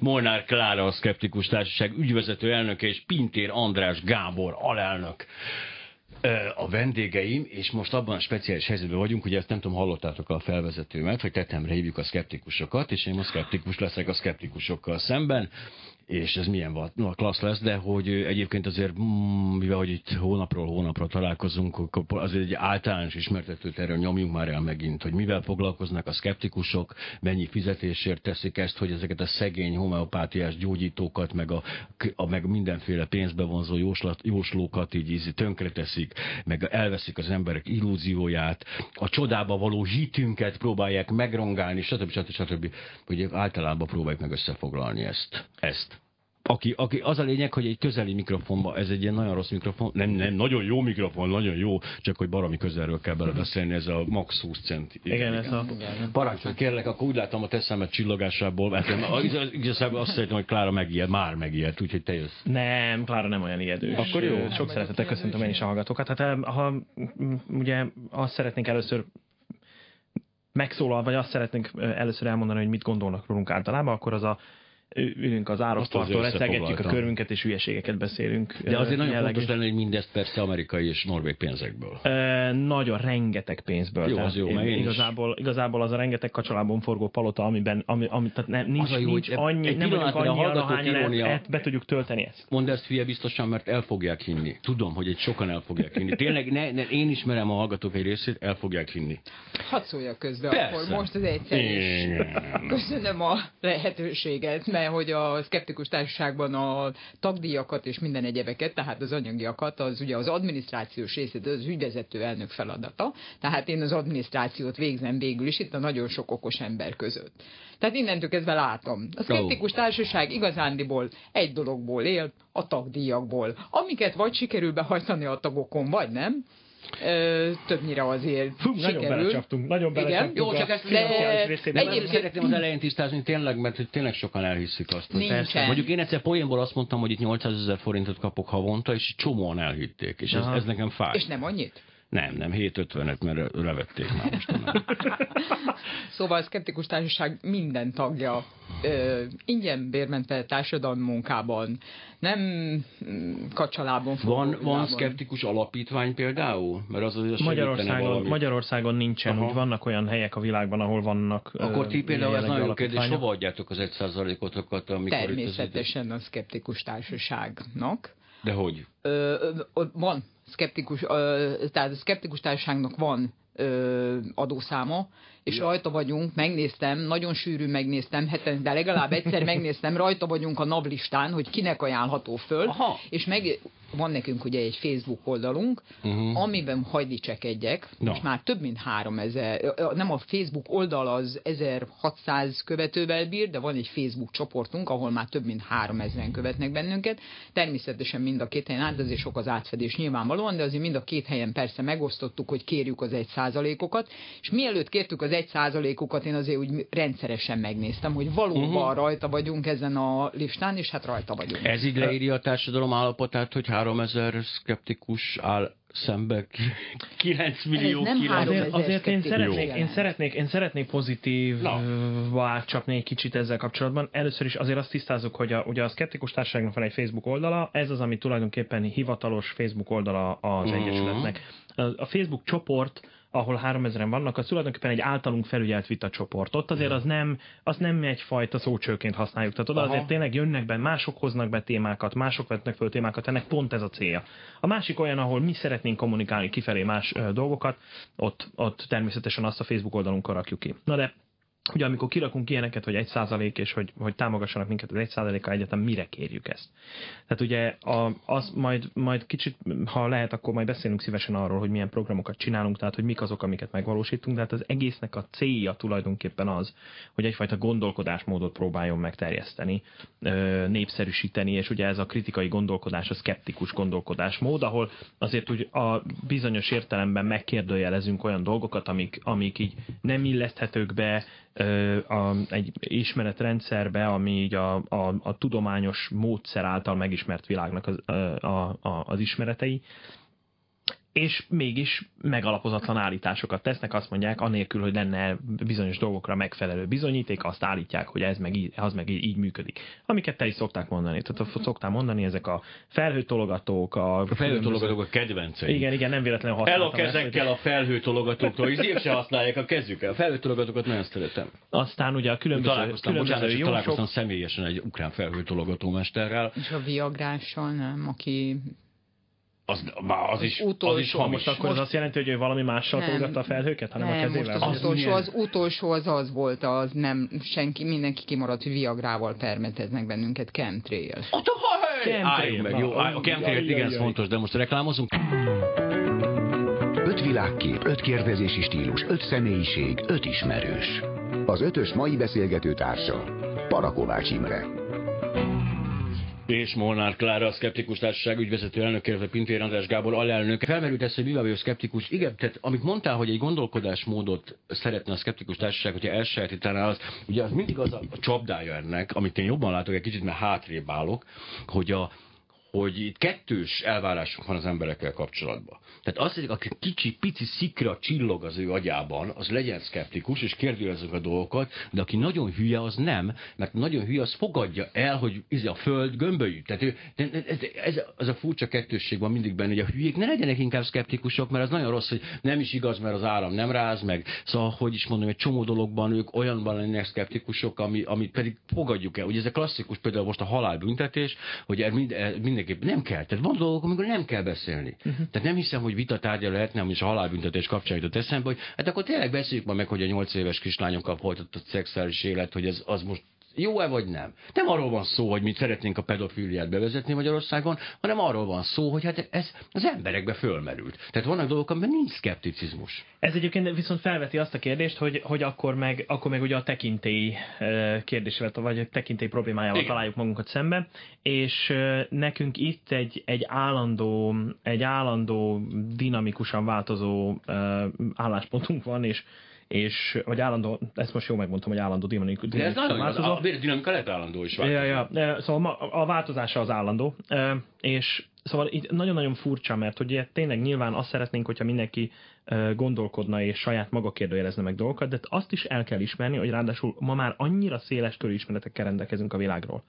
Molnár Klára, a Szkeptikus Társaság ügyvezető elnöke, és Pintér András Gábor, alelnök. A vendégeim, és most abban a speciális helyzetben vagyunk, hogy ezt nem tudom, hallottátok a felvezetőmet, hogy tetemre hívjuk a szkeptikusokat, és én most szkeptikus leszek a szkeptikusokkal szemben és ez milyen volt, no, klassz lesz, de hogy egyébként azért, mm, mivel hogy itt hónapról hónapra találkozunk, azért egy általános ismertetőt erről nyomjunk már el megint, hogy mivel foglalkoznak a szkeptikusok, mennyi fizetésért teszik ezt, hogy ezeket a szegény homeopátiás gyógyítókat, meg, a, a meg mindenféle pénzbe vonzó jóslat, jóslókat így, így tönkreteszik, meg elveszik az emberek illúzióját, a csodába való zsítünket próbálják megrongálni, stb. stb. stb. stb. Hogy általában próbáljuk meg összefoglalni ezt. ezt aki, aki, az a lényeg, hogy egy közeli mikrofonba, ez egy ilyen nagyon rossz mikrofon, nem, nem, nagyon jó mikrofon, nagyon jó, csak hogy baromi közelről kell belebeszélni, ez a max 20 cent. Igen, igen, ez a... Parancsolj, kérlek, akkor úgy látom a teszemet csillogásából, hát igazából azt szeretném, hogy Klára megijed, már megijed, úgyhogy te jössz. Nem, Klára nem olyan ijedős. Akkor jó. Sok szeretettel köszöntöm én is a hallgatókat. Hát ha ugye azt szeretnénk először megszólal, vagy azt szeretnénk először elmondani, hogy mit gondolnak rólunk általában, akkor az a ülünk az áraszparton, reszegetjük a körünket és hülyeségeket beszélünk. De azért nagyon jellegű. fontos lenne, hogy mindezt persze amerikai és norvég pénzekből. E, nagyon rengeteg pénzből. Jó, az jó, én, igazából, igazából az a rengeteg kacsalában forgó palota, amiben ami, ami, tehát nem, nincs, jó, nincs annyi, nem vagyunk annyi, ahányan be tudjuk tölteni ezt. Mondd ezt fia biztosan, mert el fogják hinni. Tudom, hogy egy sokan el fogják hinni. Tényleg ne, ne, én ismerem a hallgatók egy részét, el fogják hinni. Hadd szóljak közben, Persze. akkor most az egyszer is. Köszönöm a lehetőséget, mert hogy a szkeptikus társaságban a tagdíjakat és minden egyebeket, tehát az anyagiakat, az ugye az adminisztrációs részét, az ügyvezető elnök feladata. Tehát én az adminisztrációt végzem végül is itt a nagyon sok okos ember között. Tehát innentől kezdve látom. A szkeptikus társaság igazándiból egy dologból él, a tagdíjakból, amiket vagy sikerül behajtani a tagokon, vagy nem, Ö, többnyire azért Fú, sikerül. Nagyon belecsaptunk, nagyon belecsaptunk. Igen? Jó, csak ezt de egyébként szeretném az elején tisztázni, tényleg, mert hogy tényleg sokan elhiszik azt. Nincsen. Mondjuk én egyszer poénból azt mondtam, hogy itt 800 ezer forintot kapok havonta, és csomóan elhitték, és ez, ez nekem fáj. És nem annyit? Nem, nem, 7.50-et, mert levették már most. szóval a Szkeptikus Társaság minden tagja ö, ingyen bérmentve társadalmi munkában, nem mm, kacsalában Van, van szkeptikus alapítvány például? Mert az azért Magyarországon, Magyarországon nincsen, Aha. úgy vannak olyan helyek a világban, ahol vannak Akkor ti például ez nagyon kérdés, hova adjátok az egy százalékotokat, amikor Természetesen a Szkeptikus Társaságnak. De hogy? Ö, ö, van szkeptikus, tehát szkeptikus társaságnak van adószáma, és ja. rajta vagyunk, megnéztem, nagyon sűrű megnéztem, heten, de legalább egyszer megnéztem, rajta vagyunk a NAV listán, hogy kinek ajánlható föl, Aha. és meg van nekünk ugye egy Facebook oldalunk, uh-huh. amiben hagyd dicsekedjek, no. most már több mint 3000, nem a Facebook oldal az 1600 követővel bír, de van egy Facebook csoportunk, ahol már több mint 3000 követnek bennünket. Természetesen mind a két helyen át, azért sok az átfedés nyilvánvalóan, de azért mind a két helyen persze megosztottuk, hogy kérjük az egy százalékokat, és mielőtt kértük az egy százalékokat, én azért úgy rendszeresen megnéztem, hogy valóban uh-huh. rajta vagyunk ezen a listán, és hát rajta vagyunk. Ez így leírja a társadalom állapotát, hogy 3000 szkeptikus áll szembe 9 millió Ez nem azért, azért én, szeretnék, én, szeretnék, én szeretnék pozitív no. csapni egy kicsit ezzel kapcsolatban. Először is azért azt tisztázok, hogy a, ugye a Skeptikus Társaságnak van egy Facebook oldala, ez az, ami tulajdonképpen hivatalos Facebook oldala az uh-huh. Egyesületnek. A Facebook csoport ahol 3000-en vannak, az tulajdonképpen egy általunk felügyelt vitacsoport. Ott azért az nem, az nem egyfajta szócsőként használjuk. Tehát oda Aha. azért tényleg jönnek be, mások hoznak be témákat, mások vetnek föl témákat, ennek pont ez a célja. A másik olyan, ahol mi szeretnénk kommunikálni kifelé más dolgokat, ott, ott természetesen azt a Facebook oldalunkon rakjuk ki. Na de Ugye amikor kirakunk ilyeneket, hogy egy százalék, és hogy, hogy támogassanak minket az egy százaléka egyetem, mire kérjük ezt? Tehát ugye a, az majd, majd kicsit, ha lehet, akkor majd beszélünk szívesen arról, hogy milyen programokat csinálunk, tehát hogy mik azok, amiket megvalósítunk, de hát az egésznek a célja tulajdonképpen az, hogy egyfajta gondolkodásmódot próbáljon megterjeszteni, népszerűsíteni, és ugye ez a kritikai gondolkodás, a szkeptikus gondolkodásmód, ahol azért úgy a bizonyos értelemben megkérdőjelezünk olyan dolgokat, amik, amik így nem illeszthetők be, a, egy ismeretrendszerbe, ami így a, a, a tudományos módszer által megismert világnak az, a, a, az ismeretei. És mégis megalapozatlan állításokat tesznek, azt mondják, anélkül, hogy lenne bizonyos dolgokra megfelelő bizonyíték, azt állítják, hogy ez meg így, az meg így, így működik. Amiket te is szokták mondani. Tehát szoktál mondani, ezek a felhőtologatók, a, a felhőtologatók a kedvenceim. Igen, igen, nem véletlenül használtam. El a kezekkel ezt, a felhőtologatóktól, és se használják a kezükkel. A felhőtologatókat nagyon szeretem. Aztán ugye a különböző, találkoztam, különböző bocsánat, találkoztam személyesen egy ukrán felhőtologatómesterrel. És a viagrással nem, aki az, az, is, utolsó, az is hamis. Most akkor most, az azt jelenti, hogy ő valami mással tolgatta a felhőket, hanem nem, a kezével? Most az, az, utolsó, az utolsó az az volt, az nem, senki, mindenki kimaradt, hogy Viagrával permeteznek bennünket, chemtrail. Álljunk meg, jó, a chemtrail igen, ez fontos, de most reklámozunk. Öt világkép, öt kérdezési stílus, öt személyiség, öt ismerős. Az ötös mai beszélgető társa, Parakovács Imre és Molnár Klára, a Szkeptikus Társaság ügyvezető elnök, illetve Pintér András Gábor alelnök. Felmerült ez, hogy mi vagyok szkeptikus. Igen, tehát amit mondtál, hogy egy gondolkodásmódot szeretne a Szkeptikus Társaság, hogyha elsajátítaná az, ugye az mindig az a csapdája ennek, amit én jobban látok, egy kicsit, mert hátrébb állok, hogy a, hogy itt kettős elvárásunk van az emberekkel kapcsolatban. Tehát azt, hogy aki kicsi, pici szikra csillog az ő agyában, az legyen szkeptikus, és kérdőjelezzük a dolgokat, de aki nagyon hülye, az nem, mert nagyon hülye, az fogadja el, hogy ez izé a föld gömbölyű. Tehát ő, ez, ez, az a furcsa kettősség van mindig benne, hogy a hülyék ne legyenek inkább szkeptikusok, mert az nagyon rossz, hogy nem is igaz, mert az áram nem ráz, meg szóval, hogy is mondom, egy csomó dologban ők olyanban lennének szkeptikusok, ami, amit pedig fogadjuk el. Ugye ez a klasszikus például most a halálbüntetés, hogy mind, mindenképp nem kell. Tehát van dolgok, amikor nem kell beszélni. Uh-huh. Tehát nem hiszem, hogy vita tárgya lehetne, ami is a halálbüntetés kapcsán jutott eszembe, hogy hát akkor tényleg beszéljük ma meg, hogy a nyolc éves kislányokkal folytatott szexuális élet, hogy ez az most jó-e vagy nem. Nem arról van szó, hogy mi szeretnénk a pedofiliát bevezetni Magyarországon, hanem arról van szó, hogy hát ez az emberekbe fölmerült. Tehát vannak dolgok, amiben nincs szkepticizmus. Ez egyébként viszont felveti azt a kérdést, hogy, hogy akkor, meg, akkor meg ugye a tekintély kérdésével, vagy a tekintély problémájával Igen. találjuk magunkat szembe, és nekünk itt egy, egy állandó, egy állandó dinamikusan változó álláspontunk van, és és, vagy állandó, ezt most jól megmondtam, hogy állandó dinamika. De ez nagyon változó. A dinamika lehet állandó is változó. Ja, ja, szóval a változása az állandó, és Szóval itt nagyon-nagyon furcsa, mert ugye tényleg nyilván azt szeretnénk, hogyha mindenki gondolkodna és saját maga kérdőjelezne meg dolgokat, de azt is el kell ismerni, hogy ráadásul ma már annyira széles körű ismeretekkel rendelkezünk a világról,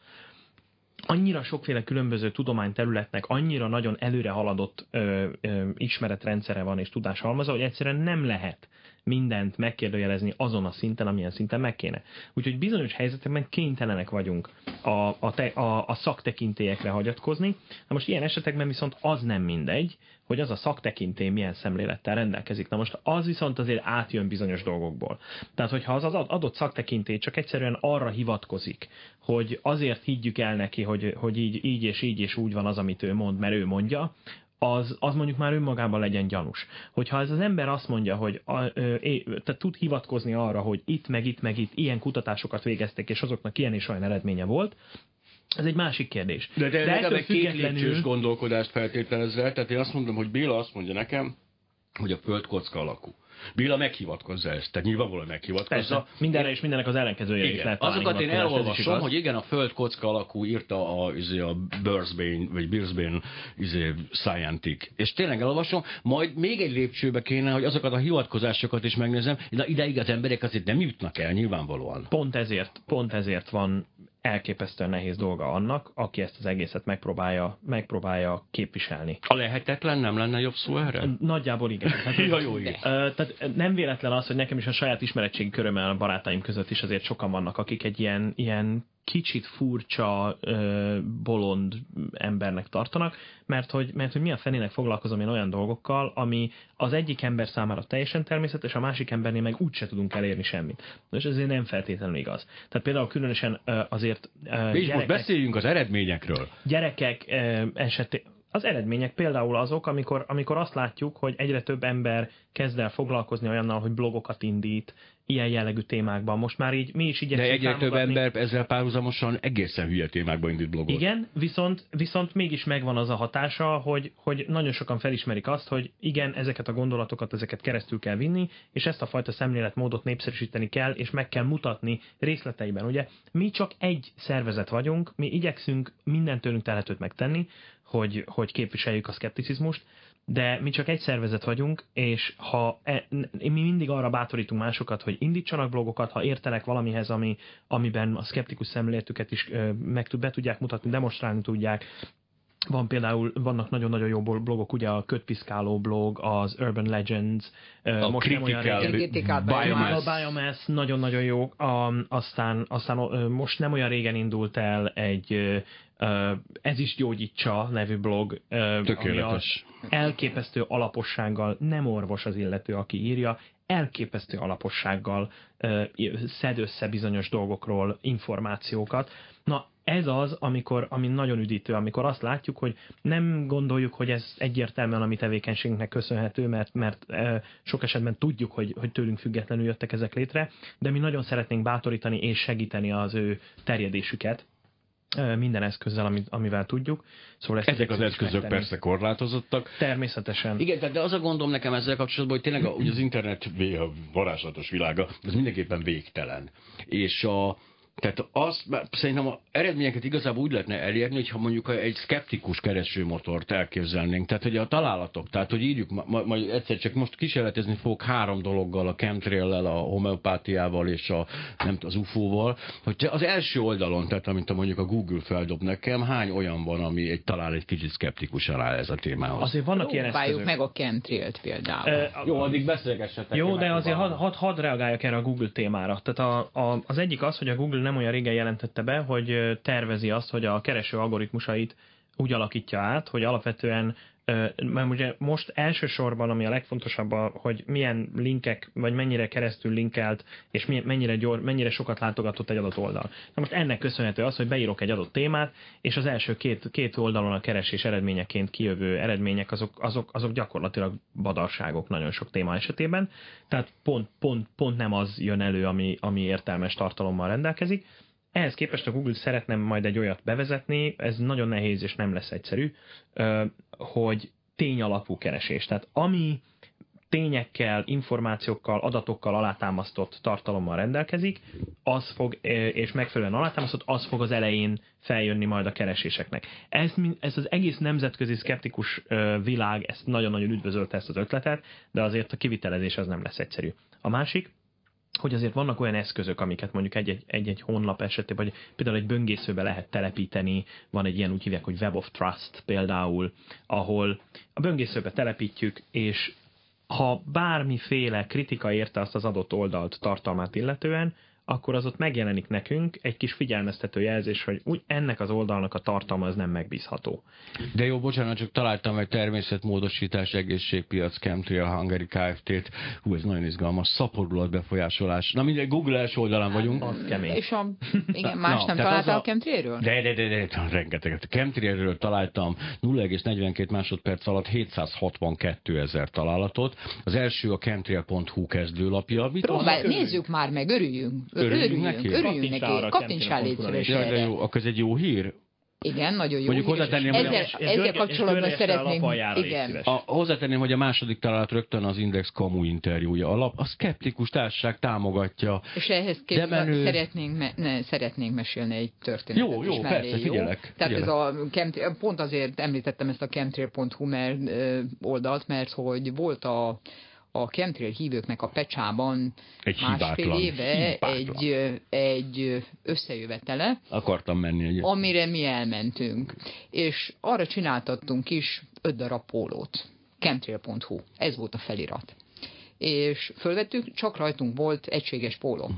annyira sokféle különböző tudományterületnek annyira nagyon előre haladott ö, ö, ismeretrendszere van és tudáshalmaza, hogy egyszerűen nem lehet mindent megkérdőjelezni azon a szinten, amilyen szinten meg kéne. Úgyhogy bizonyos helyzetekben kénytelenek vagyunk a, a, te, a, a szaktekintélyekre hagyatkozni. Na most ilyen esetekben viszont az nem mindegy, hogy az a szaktekintély milyen szemlélettel rendelkezik. Na most az viszont azért átjön bizonyos dolgokból. Tehát, hogyha az az adott szaktekintély csak egyszerűen arra hivatkozik, hogy azért higgyük el neki, hogy, hogy így, így és így és úgy van az, amit ő mond, mert ő mondja, az, az mondjuk már önmagában legyen gyanús. Hogyha ez az ember azt mondja, hogy a, ö, é, tehát tud hivatkozni arra, hogy itt, meg itt, meg itt ilyen kutatásokat végeztek, és azoknak ilyen és olyan eredménye volt, ez egy másik kérdés. De, de, de ettől függetlenül... két gondolkodást feltételezve, tehát én azt mondom, hogy Béla azt mondja nekem, hogy a föld kocka alakú. Béla meghivatkozza ezt, tehát nyilvánvalóan meghivatkozza. Persze, mindenre és mindennek az ellenkezője igen. is lehet Azokat én elolvasom, hogy igen, a föld kocka alakú írta a, izé, a Bursbane, vagy Brisbane izé, Scientific. És tényleg elolvasom, majd még egy lépcsőbe kéne, hogy azokat a hivatkozásokat is megnézem, de ideig az emberek azért nem jutnak el nyilvánvalóan. Pont ezért, pont ezért van elképesztően nehéz dolga annak, aki ezt az egészet megpróbálja, megpróbálja képviselni. A lehetetlen nem lenne jobb szó erre? Nagyjából igen. Tehát, ja, jó, igen. Tehát nem véletlen az, hogy nekem is a saját ismeretségi körömmel a barátaim között is azért sokan vannak, akik egy ilyen, ilyen kicsit furcsa, bolond embernek tartanak, mert hogy, mert hogy mi a fenének foglalkozom én olyan dolgokkal, ami az egyik ember számára teljesen természetes, a másik embernél meg úgyse tudunk elérni semmit. És ez nem feltétlenül igaz. Tehát például különösen azért... És most beszéljünk az eredményekről. Gyerekek esetén, az eredmények például azok, amikor, amikor azt látjuk, hogy egyre több ember kezd el foglalkozni olyannal, hogy blogokat indít, ilyen jellegű témákban. Most már így mi is igyekszünk De egyre több ember ezzel párhuzamosan egészen hülye témákban indít blogot. Igen, viszont, viszont mégis megvan az a hatása, hogy, hogy nagyon sokan felismerik azt, hogy igen, ezeket a gondolatokat, ezeket keresztül kell vinni, és ezt a fajta szemléletmódot népszerűsíteni kell, és meg kell mutatni részleteiben. Ugye mi csak egy szervezet vagyunk, mi igyekszünk mindent tőlünk telhetőt megtenni, hogy, hogy képviseljük a szkepticizmust, de mi csak egy szervezet vagyunk, és ha e, mi mindig arra bátorítunk másokat, hogy indítsanak blogokat, ha értenek valamihez, ami, amiben a szkeptikus szemléletüket is meg tud, be tudják mutatni, demonstrálni tudják, van például, vannak nagyon-nagyon jó blogok, ugye a Kötpiszkáló blog, az Urban Legends, a most critical, nem olyan régen, biomass. A Biomass nagyon-nagyon jó, a, aztán, aztán most nem olyan régen indult el egy ez is gyógyítsa nevű blog, Tökéletes. ami elképesztő alapossággal, nem orvos az illető, aki írja, elképesztő alapossággal szed össze bizonyos dolgokról információkat. Na, ez az, amikor, ami nagyon üdítő, amikor azt látjuk, hogy nem gondoljuk, hogy ez egyértelműen a mi tevékenységünknek köszönhető, mert, mert e, sok esetben tudjuk, hogy, hogy tőlünk függetlenül jöttek ezek létre, de mi nagyon szeretnénk bátorítani és segíteni az ő terjedésüket minden eszközzel, amit, amivel tudjuk. Szóval ezt Ezek az eszközök megtenni. persze korlátozottak. Természetesen. Igen, de az a gondom nekem ezzel kapcsolatban, hogy tényleg hogy az internet varázslatos világa, az mindenképpen végtelen. És a, tehát azt, szerintem a eredményeket igazából úgy lehetne elérni, hogyha mondjuk egy szkeptikus keresőmotort elképzelnénk. Tehát, hogy a találatok, tehát, hogy írjuk, majd, majd egyszer csak most kísérletezni fogok három dologgal, a chemtrail a homeopátiával és a, nem az UFO-val, hogy az első oldalon, tehát amit a mondjuk a Google feldob nekem, hány olyan van, ami egy, talál egy kicsit szkeptikusan rá ez a témához. Azért vannak ilyen eszközök. meg a chemtrailt például. E, jó, addig beszélgessetek. Jó, de azért hadd had, had reagáljak erre a Google témára. Tehát a, a, az egyik az, hogy a Google nem olyan régen jelentette be, hogy tervezi azt, hogy a kereső algoritmusait úgy alakítja át, hogy alapvetően mert ugye most elsősorban, ami a legfontosabb, hogy milyen linkek, vagy mennyire keresztül linkelt, és mennyire, gyor, mennyire sokat látogatott egy adott oldal. Na most ennek köszönhető az, hogy beírok egy adott témát, és az első két, két oldalon a keresés eredményeként kijövő eredmények, azok, azok, azok gyakorlatilag badarságok nagyon sok téma esetében, tehát pont, pont, pont nem az jön elő, ami, ami értelmes tartalommal rendelkezik, ehhez képest a Google szeretne majd egy olyat bevezetni, ez nagyon nehéz és nem lesz egyszerű, hogy tény alapú keresés. Tehát ami tényekkel, információkkal, adatokkal alátámasztott tartalommal rendelkezik, az fog, és megfelelően alátámasztott, az fog az elején feljönni majd a kereséseknek. Ez, ez az egész nemzetközi szkeptikus világ ezt nagyon-nagyon üdvözölte ezt az ötletet, de azért a kivitelezés az nem lesz egyszerű. A másik, hogy azért vannak olyan eszközök, amiket mondjuk egy-egy, honlap esetében, vagy például egy böngészőbe lehet telepíteni, van egy ilyen úgy hívják, hogy Web of Trust például, ahol a böngészőbe telepítjük, és ha bármiféle kritika érte azt az adott oldalt tartalmát illetően, akkor az ott megjelenik nekünk egy kis figyelmeztető jelzés, hogy úgy ennek az oldalnak a tartalma az nem megbízható. De jó, bocsánat, csak találtam egy természetmódosítás egészségpiac Chemtrail Hungary Kft-t. Hú, ez nagyon izgalmas. Szaporulat befolyásolás. Na mindegy, Google első oldalán hát, vagyunk. Az kemény. És a, igen, más Na, nem találtál a, a Chemtrailről? De, de, de, de, de rengeteget. A Chemtrailről találtam 0,42 másodperc alatt 762 ezer találatot. Az első a chemtrail.hu kezdőlapja. Próbálj, nézzük már meg, örüljünk. Örüljünk, neki? Örüljünk neki. Kattintsál légy szíves ja, de jó, akkor ez egy jó hír. Igen, nagyon jó. Mondjuk hozzátenném, ezzel, hogy a, ezzel kapcsolatban szeretném... Igen. A, hozzátenném, hogy a második találat rögtön az Index Kamu interjúja alap. A szkeptikus társaság támogatja. És ehhez képest menő... szeretnénk, me, ne, szeretnénk mesélni egy történetet Jó, jó, mellé, persze, figyelek. Tehát ez a pont azért említettem ezt a chemtrail.hu oldalt, mert hogy volt a a chemtrail hívőknek a pecsában egy másfél hibátlan, éve hibátlan. egy, egy összejövetele. Akartam menni egy. Amire mi elmentünk. És arra csináltattunk is öt darab pólót. chemtrail.hu. Ez volt a felirat. És fölvettük, csak rajtunk volt egységes póló.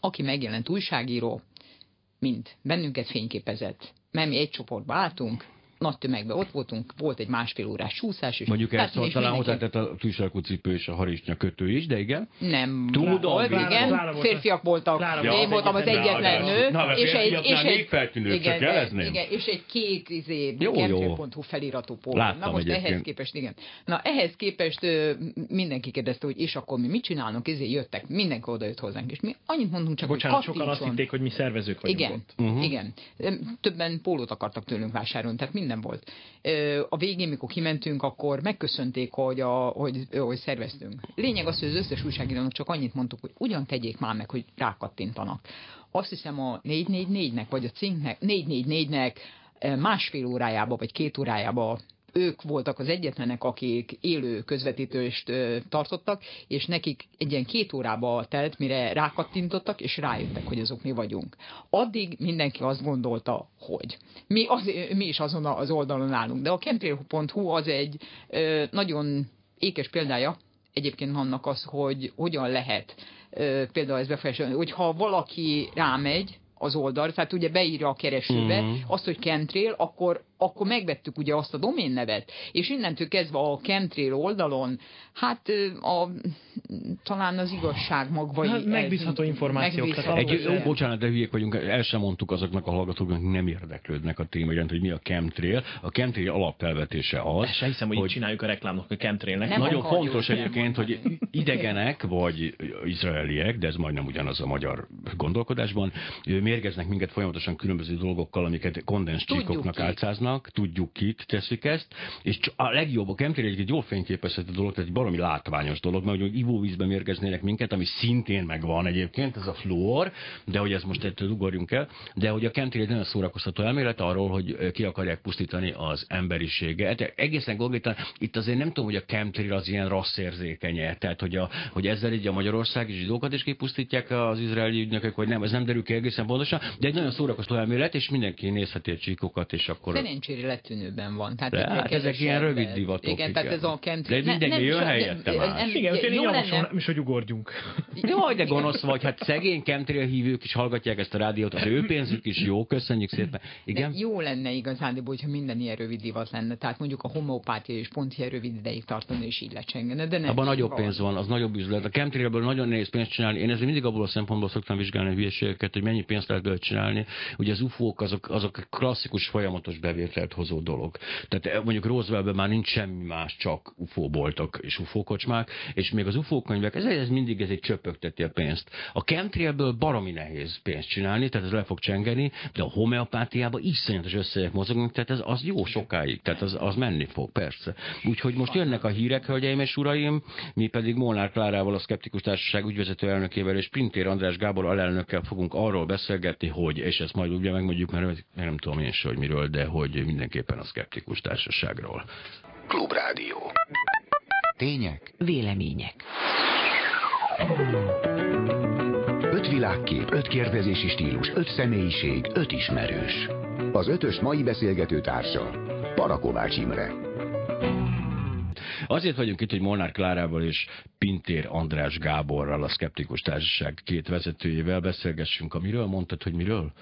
Aki megjelent újságíró, mind bennünket fényképezett. Mert mi egy csoportba álltunk, nagy tömegben ott voltunk, volt egy másfél órás csúszás. És Mondjuk ezt szóval talán hozzátett a tűzsarkú cipő és a harisnya kötő is, de igen. Nem. Tudom, volt, igen. Klára férfiak voltak. Klára ja, Én voltam az egyetlen nő. Na, és egy, és egy, feltűnő, igen, csak igen, és egy kék izé, chemtrail.hu feliratú póló. Na most egyébként. ehhez képest, igen. Na ehhez képest mindenki kérdezte, hogy és akkor mi mit csinálunk, ezért jöttek, mindenki oda jött hozzánk, és mi annyit mondunk csak, Bocsánat, hogy sokan azt hitték, hogy mi szervezők vagyunk igen, ott. Uh-huh. Igen, többen pólót akartak tőlünk vásárolni, tehát minden volt. A végén, mikor kimentünk, akkor megköszönték, hogy, a, hogy, hogy szerveztünk. Lényeg az, hogy az összes újságírónak csak annyit mondtuk, hogy ugyan tegyék már meg, hogy rákattintanak. Azt hiszem a 444-nek, vagy a cinknek, 444-nek másfél órájába vagy két órájába ők voltak az egyetlenek, akik élő közvetítőst tartottak, és nekik egy ilyen két órába telt, mire rákattintottak, és rájöttek, hogy azok mi vagyunk. Addig mindenki azt gondolta, hogy. Mi, az, mi is azon az oldalon állunk. De a chemtrail.hu az egy nagyon ékes példája, egyébként annak az, hogy hogyan lehet például ez befolyásolni, hogyha valaki rámegy az oldal, tehát ugye beírja a keresőbe mm. azt, hogy chemtrail, akkor akkor megvettük ugye azt a doménnevet, és innentől kezdve a chemtrail oldalon, hát a, talán az igazság magvai... Hát megbízható információk. Megbízható. Egy, ó, bocsánat, de hülyék vagyunk, el sem mondtuk azoknak a hallgatóknak, nem érdeklődnek a téma iránt, hogy mi a chemtrail. A chemtrail alapfelvetése az... Ezt hiszem, hogy, hogy csináljuk a reklámok a chemtrailnek. Nem nagyon fontos egyébként, hogy idegenek, vagy izraeliek, de ez majdnem ugyanaz a magyar gondolkodásban, mérgeznek minket folyamatosan különböző dolgokkal, amiket kondenscsíkoknak álcáznak dolgoznak, tudjuk kit teszik ezt, és a legjobb, a chemtrail egy jól fényképezhető dolog, tehát egy baromi látványos dolog, mert hogy ivóvízbe mérgeznének minket, ami szintén megvan egyébként, ez a fluor, de hogy ez most ettől ugorjunk el, de hogy a chemtrail egy nagyon szórakoztató elmélet arról, hogy ki akarják pusztítani az emberiséget. Egészen konkrétan itt azért nem tudom, hogy a chemtrail az ilyen rasszérzékenye, tehát hogy, a, hogy ezzel így a Magyarország és zsidókat is kipusztítják az izraeli ügynökök, vagy nem, ez nem derül ki egészen pontosan, de egy nagyon szórakoztató elmélet, és mindenki nézheti a csíkokat, és akkor szerencsére letűnőben van. Tehát De, hát ezek ilyen rövid divatok. Igen, tehát ez a kent... De mindenki jön helyette más. Igen, én javaslom, is, hogy ugorjunk. Jó, de gonosz vagy, hát szegény chemtrail hívők is hallgatják ezt a rádiót, az ő pénzük is jó, köszönjük szépen. Igen? De jó lenne igazán, hogyha minden ilyen rövid divat lenne. Tehát mondjuk a homopátia is pont ilyen rövid ideig tartani és így lecsengene. De nem Abban nagyobb van. pénz van, az nagyobb üzlet. A chemtrailből nagyon nehéz pénzt csinálni. Én ezért mindig abból a szempontból szoktam vizsgálni a hülyeségeket, hogy mennyi pénzt lehet belőle csinálni. Ugye az UFO-k azok, azok klasszikus folyamatos bevételt hozó dolog. Tehát eh, mondjuk Rooseveltben már nincs semmi más, csak UFO boltok és UFO kocsmák, és még az UFO könyvek, ez, ez mindig ez egy csöpögteti a pénzt. A chemtrailből baromi nehéz pénzt csinálni, tehát ez le fog csengeni, de a homeopátiában iszonyatos összegek mozognak, tehát ez az jó sokáig, tehát az, az menni fog, persze. Úgyhogy most jönnek a hírek, hölgyeim és uraim, mi pedig Molnár Klárával, a Skeptikus Társaság ügyvezető elnökével és Pintér András Gábor alelnökkel fogunk arról beszélgetni, hogy, és ezt majd ugye megmondjuk, mert nem tudom én se, hogy miről, de hogy mindenképpen a Skeptikus Társaságról. Klubrádió. Tények. Vélemények. Öt világkép, öt kérdezési stílus, öt személyiség, öt ismerős. Az ötös mai beszélgető társa Parakovács Imre. Azért vagyunk itt, hogy Molnár Klárával és Pintér András Gáborral, a Skeptikus Társaság két vezetőjével beszélgessünk. Amiről mondtad, hogy miről?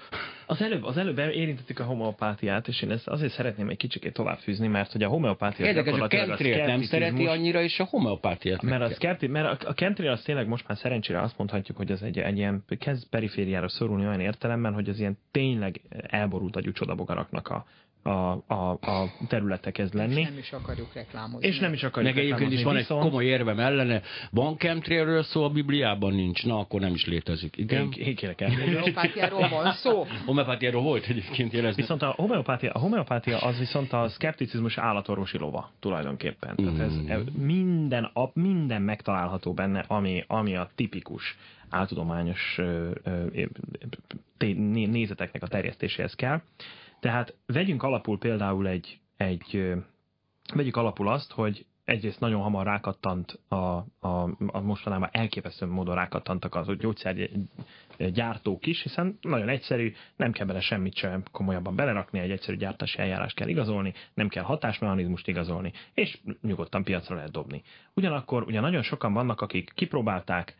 Az előbb, az előbb érintettük a homeopátiát, és én ezt azért szeretném egy kicsit továbbfűzni, mert hogy a homeopátia Érdekes, a chemtrail nem szereti annyira, és a homeopátiát mert a, skepti, mert a, a chemtrail az tényleg most már szerencsére azt mondhatjuk, hogy ez egy, egy ilyen kezd perifériára szorulni olyan értelemben, hogy az ilyen tényleg elborult agyú csodabogaraknak a, a, a, a területe kezd lenni. És nem is akarjuk reklámozni. És nem is akarjuk Meg egyébként is van viszont... egy komoly érvem ellene. Van chemtrailről szó a Bibliában nincs, na akkor nem is létezik. Igen? Én, én kérek el. Homeopátiáról van szó. Homeopátiáról volt egyébként jelezni. Viszont a homeopátia, a homeopátia az viszont a szkepticizmus állatorvosi lova tulajdonképpen. Mm. Tehát ez minden, a, minden megtalálható benne, ami, ami a tipikus áltudományos nézeteknek a terjesztéséhez kell. Tehát vegyünk alapul például egy, egy vegyük alapul azt, hogy egyrészt nagyon hamar rákattant a, a, a mostanában elképesztő módon rákattantak az gyártók is, hiszen nagyon egyszerű, nem kell bele semmit sem komolyabban belerakni, egy egyszerű gyártási eljárást kell igazolni, nem kell hatásmechanizmust igazolni, és nyugodtan piacra lehet dobni. Ugyanakkor ugye nagyon sokan vannak, akik kipróbálták,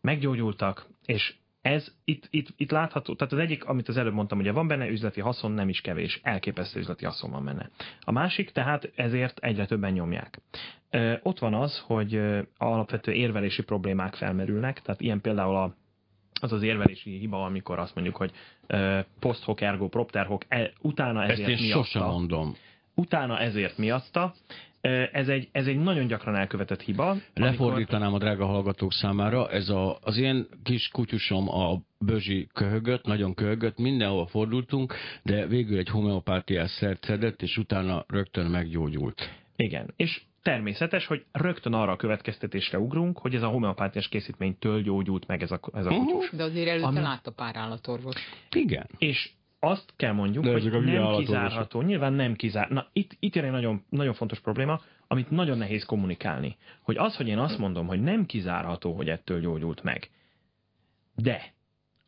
meggyógyultak, és ez itt, itt, itt látható, tehát az egyik, amit az előbb mondtam, hogy van benne üzleti haszon, nem is kevés, elképesztő üzleti haszon van benne. A másik, tehát ezért egyre többen nyomják. Ö, ott van az, hogy alapvető érvelési problémák felmerülnek, tehát ilyen például a, az az érvelési hiba, amikor azt mondjuk, hogy post hoc ergo propter hoc, e, utána ezért Ezt én miatta, sosem mondom. Utána ezért miatta, ez egy, ez egy nagyon gyakran elkövetett hiba. Lefordítanám amikor... a drága hallgatók számára, ez a, az én kis kutyusom a bözsi köhögött, nagyon köhögött, mindenhol fordultunk, de végül egy homeopátiás szert szedett, és utána rögtön meggyógyult. Igen, és természetes, hogy rögtön arra a következtetésre ugrunk, hogy ez a homeopátiás készítménytől gyógyult meg ez a, ez a kutyus. De azért előtte ami... látta pár állatorvos. Igen. És azt kell mondjuk, De hogy nem kizárható. Nyilván nem kizár. Na, itt, itt jön egy nagyon, nagyon fontos probléma, amit nagyon nehéz kommunikálni. Hogy az, hogy én azt mondom, hogy nem kizárható, hogy ettől gyógyult meg. De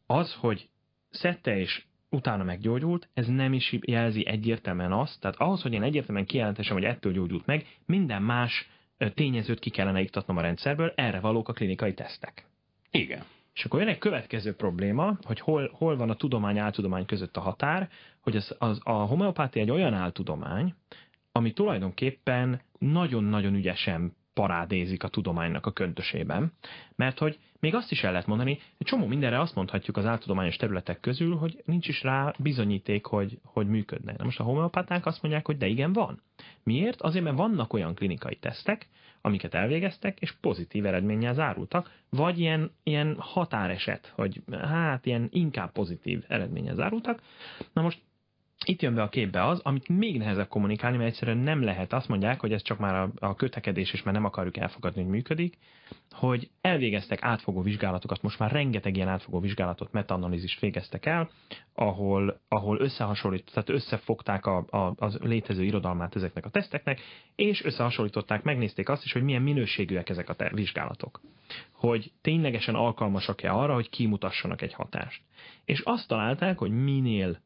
az, hogy szedte és utána meggyógyult, ez nem is jelzi egyértelműen azt, tehát ahhoz, hogy én egyértelműen kijelentesem, hogy ettől gyógyult meg, minden más tényezőt ki kellene iktatnom a rendszerből, erre valók a klinikai tesztek. Igen. És akkor jön egy következő probléma, hogy hol, hol van a tudomány áltudomány között a határ, hogy az, az, a homeopátia egy olyan áltudomány, ami tulajdonképpen nagyon-nagyon ügyesen parádézik a tudománynak a köntösében, mert hogy még azt is el lehet mondani, egy csomó mindenre azt mondhatjuk az áltudományos területek közül, hogy nincs is rá bizonyíték, hogy, hogy működne. Na most a homeopáták azt mondják, hogy de igen, van. Miért? Azért, mert vannak olyan klinikai tesztek, amiket elvégeztek, és pozitív eredménnyel zárultak, vagy ilyen, ilyen határeset, hogy hát ilyen inkább pozitív eredménnyel zárultak. Na most itt jön be a képbe az, amit még nehezebb kommunikálni, mert egyszerűen nem lehet. Azt mondják, hogy ez csak már a, a kötekedés, és már nem akarjuk elfogadni, hogy működik, hogy elvégeztek átfogó vizsgálatokat, most már rengeteg ilyen átfogó vizsgálatot, metaanalízist végeztek el, ahol, ahol összehasonlít, tehát összefogták a, a, a létező irodalmát ezeknek a teszteknek, és összehasonlították, megnézték azt is, hogy milyen minőségűek ezek a te- vizsgálatok. Hogy ténylegesen alkalmasak-e arra, hogy kimutassanak egy hatást. És azt találták, hogy minél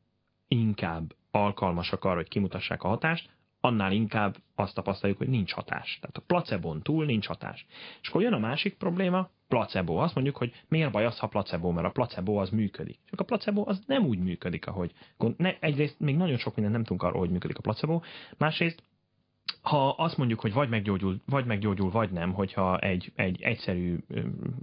inkább alkalmasak arra, hogy kimutassák a hatást, annál inkább azt tapasztaljuk, hogy nincs hatás. Tehát a placebon túl nincs hatás. És akkor jön a másik probléma, placebo. Azt mondjuk, hogy miért baj az, ha placebo, mert a placebo az működik. Csak a placebo az nem úgy működik, ahogy... Ne, egyrészt még nagyon sok minden nem tudunk arról, hogy működik a placebo. Másrészt ha azt mondjuk, hogy vagy meggyógyul, vagy meggyógyul, vagy nem, hogyha egy, egy egyszerű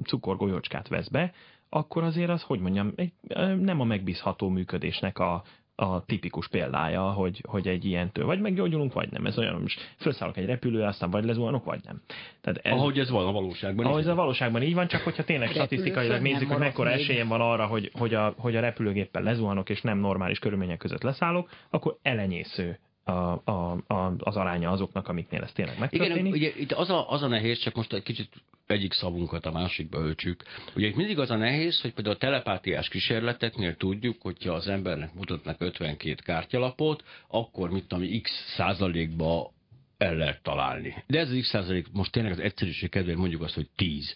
cukorgolyócskát vesz be, akkor azért az, hogy mondjam, egy, nem a megbízható működésnek a, a tipikus példája, hogy, hogy egy ilyentől vagy meggyógyulunk, vagy nem. Ez olyan, most felszállok egy repülőre, aztán vagy lezuhanok, vagy nem. Tehát ez, ahogy ez van a valóságban. Ahogy ez a valóságban így van, csak hogyha tényleg statisztikailag nézzük, hogy mekkora még. esélyem van arra, hogy, hogy, a, hogy a repülőgéppel lezuhanok, és nem normális körülmények között leszállok, akkor elenyésző a, a, az aránya azoknak, amiknél ez tényleg megtörténik. Igen, ugye itt az a, az a nehéz, csak most egy kicsit egyik szavunkat a másikba öltsük. Ugye itt mindig az a nehéz, hogy például a telepátiás kísérleteknél tudjuk, hogyha az embernek mutatnak 52 kártyalapot, akkor mit tudom, x százalékba el lehet találni. De ez az x százalék, most tényleg az egyszerűség kedvéért mondjuk azt, hogy 10.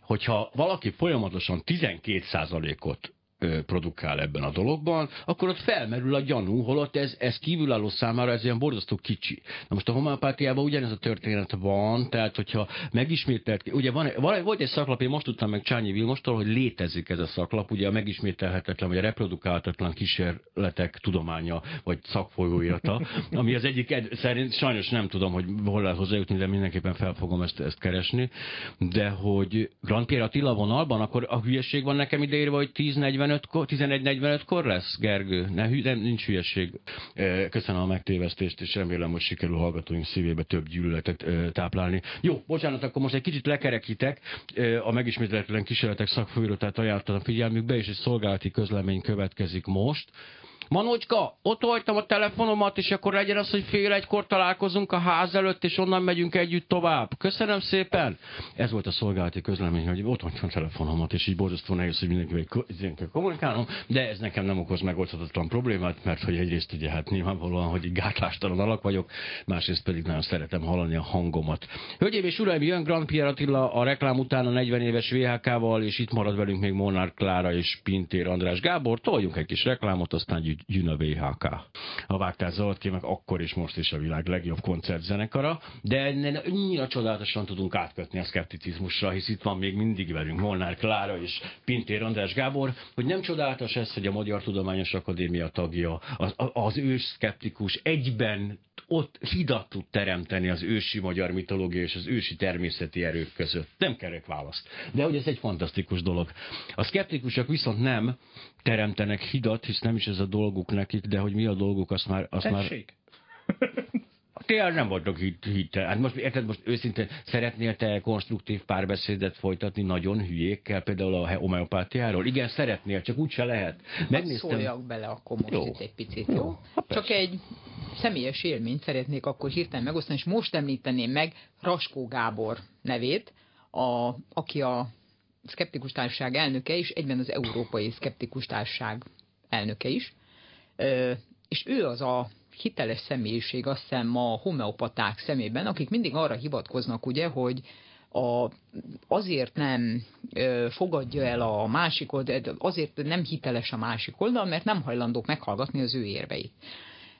Hogyha valaki folyamatosan 12 százalékot produkál ebben a dologban, akkor ott felmerül a gyanú, holott ez, ez kívülálló számára ez ilyen borzasztó kicsi. Na most a homeopátiában ugyanez a történet van, tehát hogyha megismételt, ugye van, van, volt egy szaklap, én most tudtam meg Csányi Vilmostól, hogy létezik ez a szaklap, ugye a megismételhetetlen, vagy a reprodukáltatlan kísérletek tudománya, vagy szakfolyóirata, ami az egyik, ed, szerint sajnos nem tudom, hogy hol lehet hozzájutni, de mindenképpen fel fogom ezt, ezt keresni, de hogy Grand Pierre Attila vonalban, akkor a hülyeség van nekem ideírva, hogy 10-40 11.45-kor lesz, Gergő? Ne, nem, nincs hülyeség. Köszönöm a megtévesztést, és remélem, hogy sikerül hallgatóink szívébe több gyűlöletet táplálni. Jó, bocsánat, akkor most egy kicsit lekerekítek. A megismételetlen kísérletek szakfőrötát ajánlottam a figyelmükbe, és egy szolgálati közlemény következik most. Manocska, ott hagytam a telefonomat, és akkor legyen az, hogy fél egykor találkozunk a ház előtt, és onnan megyünk együtt tovább. Köszönöm szépen! Ez volt a szolgálati közlemény, hogy ott hagytam a telefonomat, és így borzasztó nehéz, hogy mindenkivel kell kommunikálnom, de ez nekem nem okoz megoldhatatlan problémát, mert hogy egyrészt ugye hát nyilvánvalóan, hogy egy gátlástalan alak vagyok, másrészt pedig nagyon szeretem hallani a hangomat. Hölgyeim és uraim, jön Grand Pierre Attila a reklám után a 40 éves VHK-val, és itt marad velünk még Molnár Klára és Pintér András Gábor. Toljunk egy kis reklámot, aztán jön a VHK. A Vágtál Zoltké meg akkor is most is a világ legjobb koncertzenekara, de annyira csodálatosan tudunk átkötni a szkepticizmusra, hisz itt van még mindig velünk Molnár Klára és Pintér András Gábor, hogy nem csodálatos ez, hogy a Magyar Tudományos Akadémia tagja, az, az ős szkeptikus egyben ott hidat tud teremteni az ősi magyar mitológia és az ősi természeti erők között. Nem kerek választ. De hogy ez egy fantasztikus dolog. A szkeptikusok viszont nem teremtenek hidat, hisz nem is ez a dolguk nekik, de hogy mi a dolguk, azt már... Azt már... Tényleg nem voltak hit, hitel. Hát most, érted, most őszintén szeretnél te konstruktív párbeszédet folytatni nagyon hülyékkel, például a homeopátiáról? Igen, szeretnél, csak úgyse lehet. Megnéztem... Szóljak bele akkor most jó. itt egy picit, jó? jó? Csak egy személyes élményt szeretnék akkor hirtelen megosztani, és most említeném meg Raskó Gábor nevét, a, aki a Szkeptikus Társaság elnöke, és egyben az Európai Szkeptikus Társaság elnöke is És ő az a hiteles személyiség, azt hiszem a homeopaták szemében, akik mindig arra hivatkoznak, ugye, hogy a, azért nem ö, fogadja el a másik oldal, azért nem hiteles a másik oldal, mert nem hajlandók meghallgatni az ő érveit.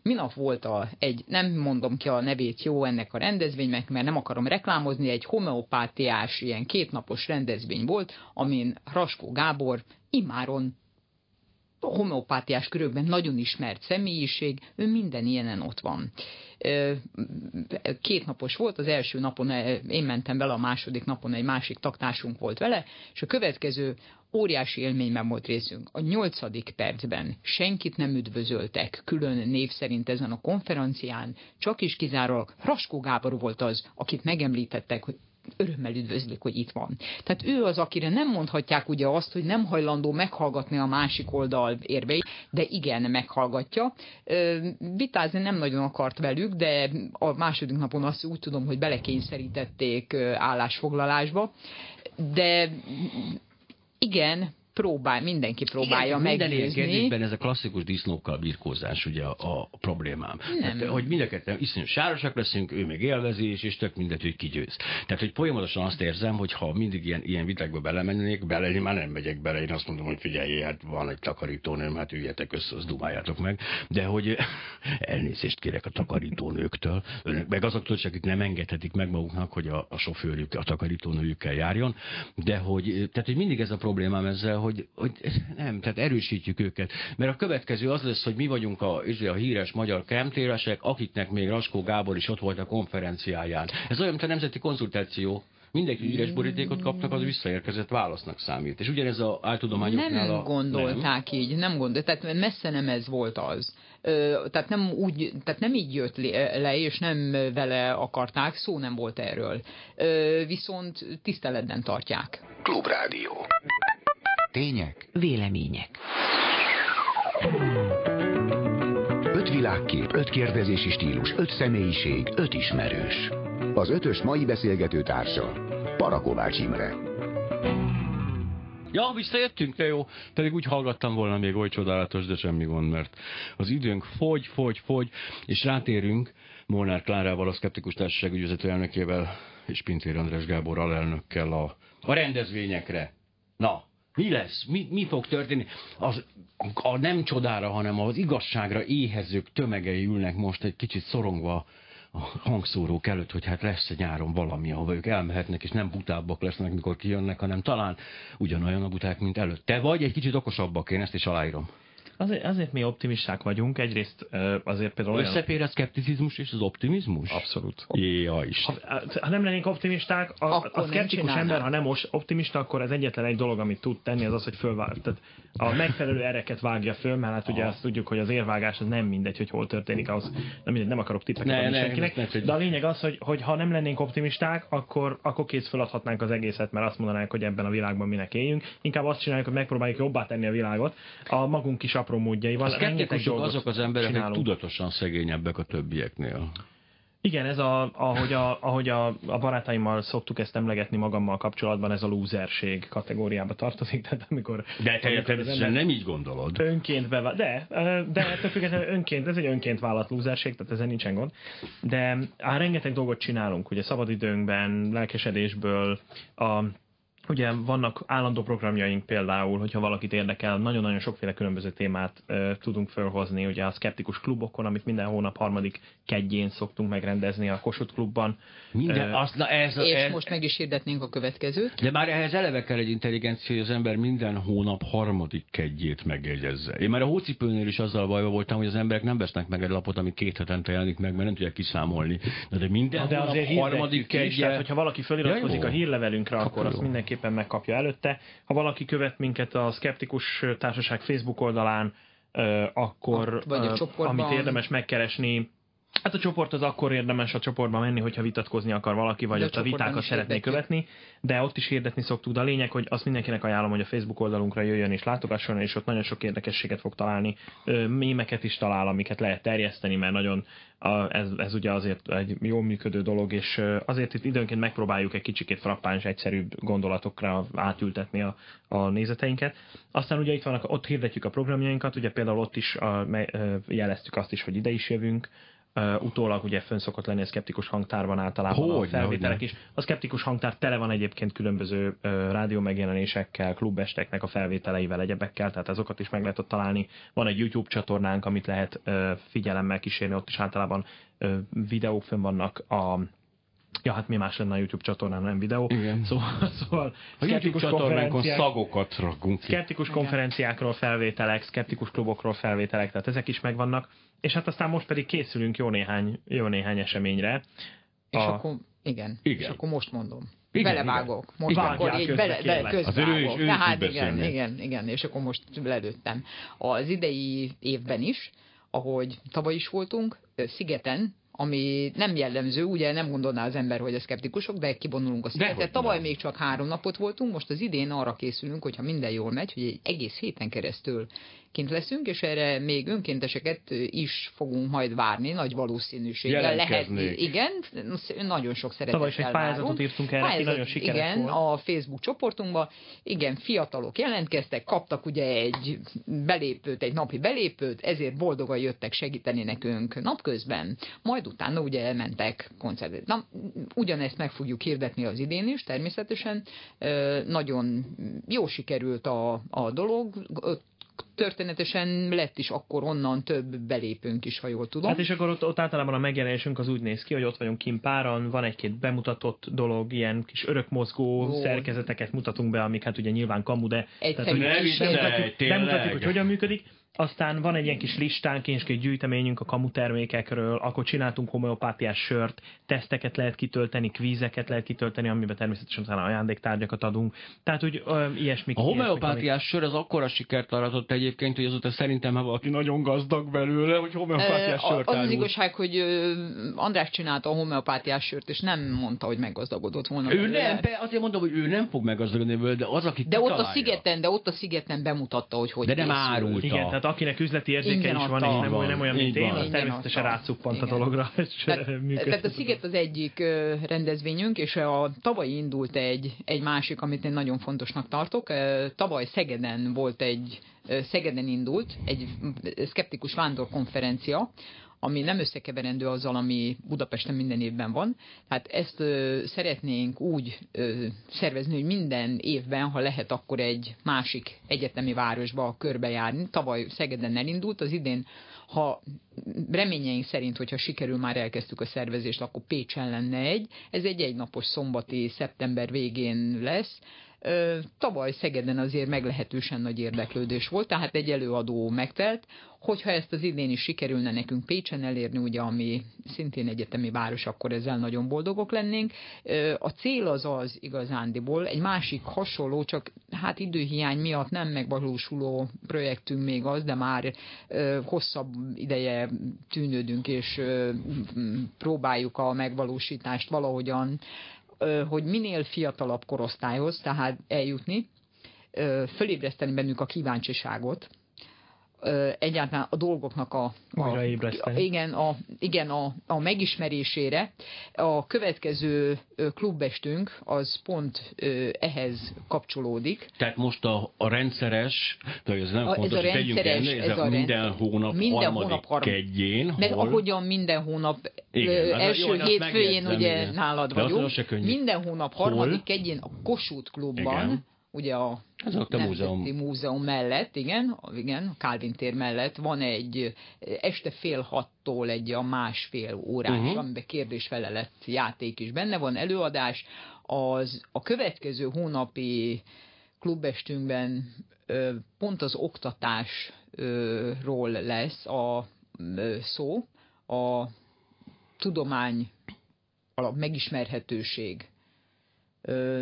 Minap volt a, egy, nem mondom ki a nevét jó ennek a rendezvénynek, mert nem akarom reklámozni, egy homeopátiás, ilyen kétnapos rendezvény volt, amin Raskó Gábor imáron homeopátiás körökben nagyon ismert személyiség, ő minden ilyenen ott van. Két napos volt, az első napon én mentem vele, a második napon egy másik taktásunk volt vele, és a következő óriási élményben volt részünk. A nyolcadik percben senkit nem üdvözöltek külön név szerint ezen a konferencián, csak is kizárólag Raskó Gábor volt az, akit megemlítettek, hogy örömmel üdvözlik, hogy itt van. Tehát ő az, akire nem mondhatják ugye azt, hogy nem hajlandó meghallgatni a másik oldal érveit, de igen, meghallgatja. Vitázni nem nagyon akart velük, de a második napon azt úgy tudom, hogy belekényszerítették állásfoglalásba. De igen, próbál, mindenki próbálja Igen, meggyőzni. Minden ez a klasszikus disznókkal birkózás ugye a, a problémám. Nem. Hát, hogy mind a ketten iszonyú sárosak leszünk, ő még élvezi, és, és tök mindegy, hogy kigyőz. Tehát, hogy folyamatosan azt érzem, hogy ha mindig ilyen, ilyen vitákba belemennék, bele, én már nem megyek bele, én azt mondom, hogy figyelj, hát van egy takarítónőm, hát üljetek össze, azt dumáljátok meg. De hogy elnézést kérek a takarítónőktől, meg azoktól, akik nem engedhetik meg maguknak, hogy a, a sofőrjük, a takarítónőjükkel járjon, de hogy, tehát, hogy mindig ez a problémám ezzel, hogy, hogy nem, tehát erősítjük őket. Mert a következő az lesz, hogy mi vagyunk a, a híres magyar kemtéresek, akiknek még Raskó Gábor is ott volt a konferenciáján. Ez olyan, mint a nemzeti konzultáció mindenki üres borítékot kapnak, az visszaérkezett válasznak számít. És ugyanez a áltudományoknál Nem a... gondolták nem. így, nem gondolták, tehát messze nem ez volt az. Ö, tehát nem, úgy, tehát nem így jött le, és nem vele akarták, szó nem volt erről. Ö, viszont tiszteletben tartják. Klubrádió. Tények? Vélemények. Öt világkép, öt kérdezési stílus, öt személyiség, öt ismerős. Az ötös mai beszélgető társa, Parakovács Imre. Ja, visszajöttünk, de jó. Pedig úgy hallgattam volna még oly csodálatos, de semmi gond, mert az időnk fogy, fogy, fogy, és rátérünk Molnár Klárával, a Szkeptikus Társaság ügyvezető elnökével és Pintér András Gábor alelnökkel a, a rendezvényekre. Na, mi lesz? Mi, mi fog történni? Az, a nem csodára, hanem az igazságra éhezők tömegei ülnek most egy kicsit szorongva a hangszórók előtt, hogy hát lesz egy nyáron valami, ahova ők elmehetnek, és nem butábbak lesznek, mikor kijönnek, hanem talán ugyanolyan a buták, mint előtte. Vagy egy kicsit okosabbak, én ezt is aláírom. Azért, azért mi optimisták vagyunk, egyrészt azért például olyan... Összefér a szkepticizmus és az optimizmus? Abszolút. Ja, is. Ha, ha nem lennénk optimisták, a, a szkeptikus ember, ha nem optimista, akkor ez egyetlen egy dolog, amit tud tenni, az az, hogy fölvág. Tehát a megfelelő ereket vágja föl, mert hát ugye azt tudjuk, hogy az érvágás az nem mindegy, hogy hol történik, ahhoz nem, mindegy, nem akarok tippeket ne, adni ne, senkinek. Ne, de a lényeg az, hogy, hogy ha nem lennénk optimisták, akkor, akkor kész feladhatnánk az egészet, mert azt mondanánk, hogy ebben a világban minek éljünk. Inkább azt csináljuk, hogy megpróbáljuk jobbá tenni a világot a magunk kis apró módjaival. A szkeptikusok azok az emberek, akik tudatosan szegényebbek a többieknél. Igen, ez a, ahogy, a, ahogy a, a barátaimmal szoktuk ezt emlegetni magammal kapcsolatban, ez a lúzerség kategóriába tartozik. Tehát amikor, de te természetesen nem így gondolod. Önként bevá... De, de ettől függetlenül önként, ez egy önként vállalt lúzerség, tehát ezen nincsen gond. De á, rengeteg dolgot csinálunk, ugye szabadidőnkben, lelkesedésből, a Ugye vannak állandó programjaink például, hogyha valakit érdekel, nagyon-nagyon sokféle különböző témát uh, tudunk felhozni, ugye a Skeptikus klubokon, amit minden hónap harmadik kedjén szoktunk megrendezni a Kossuth klubban. Minden, uh, azt, na ez, és ez, most meg is hirdetnénk a következőt. De már ehhez eleve kell egy intelligencia, hogy az ember minden hónap harmadik kedjét megjegyezze. Én már a hócipőnél is azzal bajba voltam, hogy az emberek nem vesznek meg egy lapot, ami két hetente jelenik meg, mert nem tudják kiszámolni. De, de minden de hónap harmadik kedje... Is, tehát, hogyha valaki feliratkozik ja, a hírlevelünkre, akkor, akkor azt mindenki mindenképpen megkapja előtte. Ha valaki követ minket a Skeptikus Társaság Facebook oldalán, akkor, amit érdemes megkeresni, Hát a csoport az akkor érdemes a csoportba menni, hogyha vitatkozni akar valaki, vagy ott a vitákat szeretné követni, de ott is hirdetni szoktuk. De a lényeg, hogy azt mindenkinek ajánlom, hogy a Facebook oldalunkra jöjjön és látogasson, és ott nagyon sok érdekességet fog találni. Mémeket is talál, amiket lehet terjeszteni, mert nagyon a, ez, ez ugye azért egy jól működő dolog, és azért itt időnként megpróbáljuk egy kicsikét frappáns, egyszerűbb gondolatokra átültetni a, a nézeteinket. Aztán ugye itt vannak, ott hirdetjük a programjainkat, ugye például ott is a, jeleztük azt is, hogy ide is jövünk, Uh, utólag ugye fönn szokott lenni a szkeptikus hangtárban általában hogy, a felvételek is. A szkeptikus hangtár tele van egyébként különböző uh, rádió megjelenésekkel, klubesteknek a felvételeivel, egyebekkel, tehát azokat is meg lehet ott találni. Van egy YouTube csatornánk, amit lehet uh, figyelemmel kísérni, ott is általában videók fönn vannak a Ja, hát mi más lenne a YouTube csatornán, nem videó. Igen. Szóval, szóval a YouTube csatornánkon szagokat rakunk ki. Szkeptikus konferenciákról felvételek, szkeptikus klubokról felvételek, tehát ezek is megvannak. És hát aztán most pedig készülünk jó néhány, jó néhány eseményre. És a... akkor, igen, igen, és akkor most mondom. Igen, belevágok. Most igen. akkor így bele, bele közvágok. Tehát igen, igen, igen, és akkor most lelőttem. Az idei évben is, ahogy tavaly is voltunk, Szigeten, ami nem jellemző, ugye nem gondolná az ember, hogy a szkeptikusok, de kivonulunk a szigetet. Tavaly még csak három napot voltunk, most az idén arra készülünk, hogyha minden jól megy, hogy egy egész héten keresztül kint leszünk, és erre még önkénteseket is fogunk majd várni, nagy valószínűséggel lehet. Igen, nagyon sok szeretettel Tavaly is egy pályázatot írtunk erre, Pályázat, nagyon sikeres Igen, volt. a Facebook csoportunkban, igen, fiatalok jelentkeztek, kaptak ugye egy belépőt, egy napi belépőt, ezért boldogan jöttek segíteni nekünk napközben, majd utána ugye elmentek koncertre. Na, ugyanezt meg fogjuk hirdetni az idén is, természetesen. Nagyon jó sikerült a, a dolog, történetesen lett is akkor onnan több belépőnk is, ha jól tudom. Hát és akkor ott, ott általában a megjelenésünk az úgy néz ki, hogy ott vagyunk kint páran, van egy-két bemutatott dolog, ilyen kis örökmozgó Ó. szerkezeteket mutatunk be, amik hát ugye nyilván kamu, de tehát, hogy bemutatjuk, bemutatjuk, hogy hogyan működik, aztán van egy ilyen kis listánk, és egy gyűjteményünk a kamu termékekről, akkor csináltunk homeopátiás sört, teszteket lehet kitölteni, kvízeket lehet kitölteni, amiben természetesen talán ajándéktárgyakat adunk. Tehát úgy ö, ilyesmi. A homeopátiás amik... sör az akkora sikert aratott egyébként, hogy azóta szerintem ha valaki nagyon gazdag belőle, hogy homeopátiás e, sört Az az igazság, hogy András csinálta a homeopátiás sört, és nem mondta, hogy meggazdagodott volna. Ő belőle. nem, azért mondom, hogy ő nem fog meggazdagodni belőle, de az, aki De ott a szigeten, de ott a szigeten bemutatta, hogy hogy De nem árulta. Igen, tehát akinek üzleti érzéke is van, és nem, nem olyan, mint én, az természetesen rácuppant a dologra. Tehát, tehát a Sziget az egyik rendezvényünk, és a tavaly indult egy, egy másik, amit én nagyon fontosnak tartok. Tavaly Szegeden volt egy, Szegeden indult egy szkeptikus vándorkonferencia, ami nem összekeverendő azzal, ami Budapesten minden évben van. Tehát ezt ö, szeretnénk úgy ö, szervezni, hogy minden évben, ha lehet, akkor egy másik egyetemi városba körbejárni. Tavaly Szegeden elindult, az idén ha reményeink szerint, hogyha sikerül, már elkezdtük a szervezést, akkor Pécsen lenne egy. Ez egy egynapos szombati szeptember végén lesz. Tavaly Szegeden azért meglehetősen nagy érdeklődés volt, tehát egy előadó megtelt. Hogyha ezt az idén is sikerülne nekünk Pécsen elérni, ugye, ami szintén egyetemi város, akkor ezzel nagyon boldogok lennénk. A cél az az igazándiból, egy másik hasonló, csak hát időhiány miatt nem megvalósuló projektünk még az, de már hosszabb ideje tűnődünk, és próbáljuk a megvalósítást valahogyan hogy minél fiatalabb korosztályhoz, tehát eljutni, fölébreszteni bennük a kíváncsiságot, egyáltalán a dolgoknak a, a igen, a, igen a, a megismerésére. A következő klubestünk az pont ehhez kapcsolódik. Tehát most a, a rendszeres, de ez nem a, fontos, ez a rendszeres, ennél, ez, ez a, minden hónap minden harmadik hónap kedjén. Meg hol... ahogyan minden hónap igen, első jó, hétfőjén ugye igen. nálad vagyunk. Minden hónap harmadik kedjén a Kossuth klubban igen ugye a ez a múzeum. múzeum mellett, igen, igen, a Calvin tér mellett van egy este fél hattól egy a másfél órás, uh-huh. amiben kérdés-felelet játék is benne van, előadás. Az a következő hónapi klubestünkben pont az oktatásról lesz a szó, a tudomány, a megismerhetőség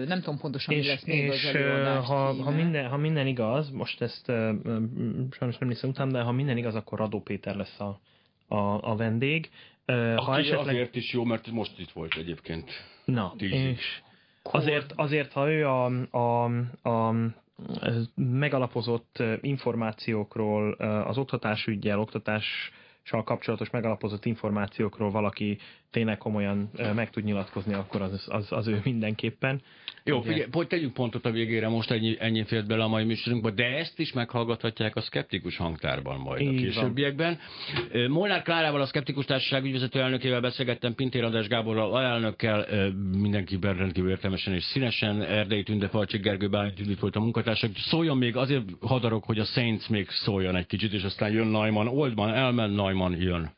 nem tudom pontosan, és, mi lesz még és az ha, ha, minden, ha minden igaz, most ezt sajnos nem hiszem után, de ha minden igaz, akkor Radó Péter lesz a, a, a vendég. Aki ha esetleg... azért is jó, mert most itt volt egyébként. Na, és azért, azért, ha ő a, a, a megalapozott információkról, az oktatásügyel, oktatással kapcsolatos megalapozott információkról valaki tényleg komolyan meg tud nyilatkozni, akkor az, az, az ő mindenképpen. Jó, Ugye? figyelj, hogy tegyünk pontot a végére, most ennyi, ennyi fért bele a mai műsorunkba, de ezt is meghallgathatják a Skeptikus hangtárban majd Így a későbbiekben. Van. Molnár Klárával, a Skeptikus Társaság ügyvezető elnökével beszélgettem, Pintér András Gáborral, alelnökkel, mindenkiben rendkívül értelmesen és színesen, Erdei Tünde, Falcsik Gergő Bálint Judit volt a munkatársak. Szóljon még, azért hadarok, hogy a Saints még szóljon egy kicsit, és aztán jön Neumann, Oldman, elmen, Neumann jön.